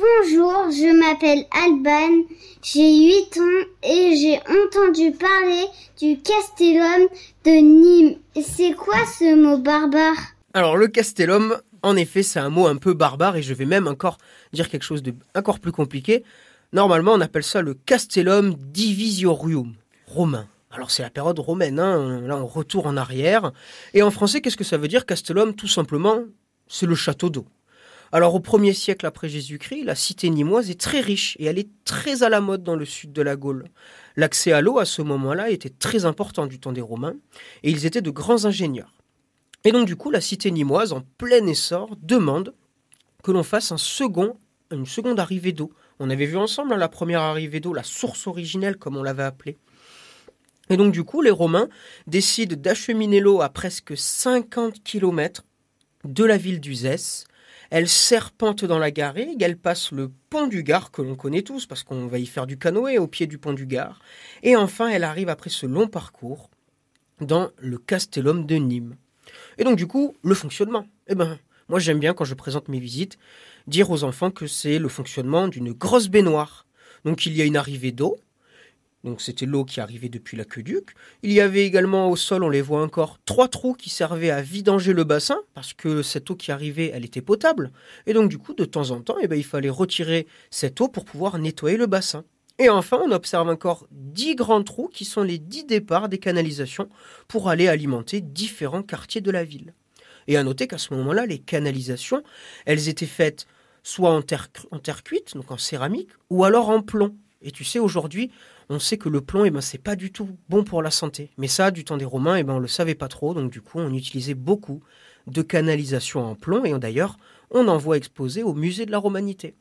Bonjour, je m'appelle Alban, j'ai 8 ans et j'ai entendu parler du Castellum de Nîmes. C'est quoi ce mot barbare? Alors le Castellum, en effet, c'est un mot un peu barbare et je vais même encore dire quelque chose de encore plus compliqué. Normalement, on appelle ça le Castellum Divisorium romain. Alors c'est la période romaine, hein. là on retourne en arrière. Et en français, qu'est-ce que ça veut dire Castellum? Tout simplement, c'est le château d'eau. Alors au 1er siècle après Jésus-Christ, la cité nîmoise est très riche et elle est très à la mode dans le sud de la Gaule. L'accès à l'eau à ce moment-là était très important du temps des Romains et ils étaient de grands ingénieurs. Et donc du coup, la cité nîmoise en plein essor demande que l'on fasse une seconde arrivée d'eau. On avait vu ensemble hein, la première arrivée d'eau, la source originelle comme on l'avait appelée. Et donc du coup, les Romains décident d'acheminer l'eau à presque 50 km de la ville d'Uzès. Elle serpente dans la garrigue, elle passe le pont du Gard, que l'on connaît tous, parce qu'on va y faire du canoë au pied du pont du Gard. Et enfin, elle arrive après ce long parcours dans le Castellum de Nîmes. Et donc du coup, le fonctionnement. Eh ben, moi j'aime bien quand je présente mes visites, dire aux enfants que c'est le fonctionnement d'une grosse baignoire. Donc il y a une arrivée d'eau, donc c'était l'eau qui arrivait depuis l'aqueduc. Il y avait également au sol, on les voit encore, trois trous qui servaient à vidanger le bassin, parce que cette eau qui arrivait, elle était potable. Et donc du coup, de temps en temps, eh ben, il fallait retirer cette eau pour pouvoir nettoyer le bassin. Et enfin, on observe encore dix grands trous qui sont les dix départs des canalisations pour aller alimenter différents quartiers de la ville. Et à noter qu'à ce moment-là, les canalisations, elles étaient faites soit en terre, en terre cuite, donc en céramique, ou alors en plomb. Et tu sais, aujourd'hui, on sait que le plomb, eh ben, pas du tout bon pour la santé. Mais ça, du temps des Romains, eh ben, on le savait pas trop. Donc, du coup, on utilisait beaucoup de canalisations en plomb. Et d'ailleurs, on en voit exposé au musée de la Romanité.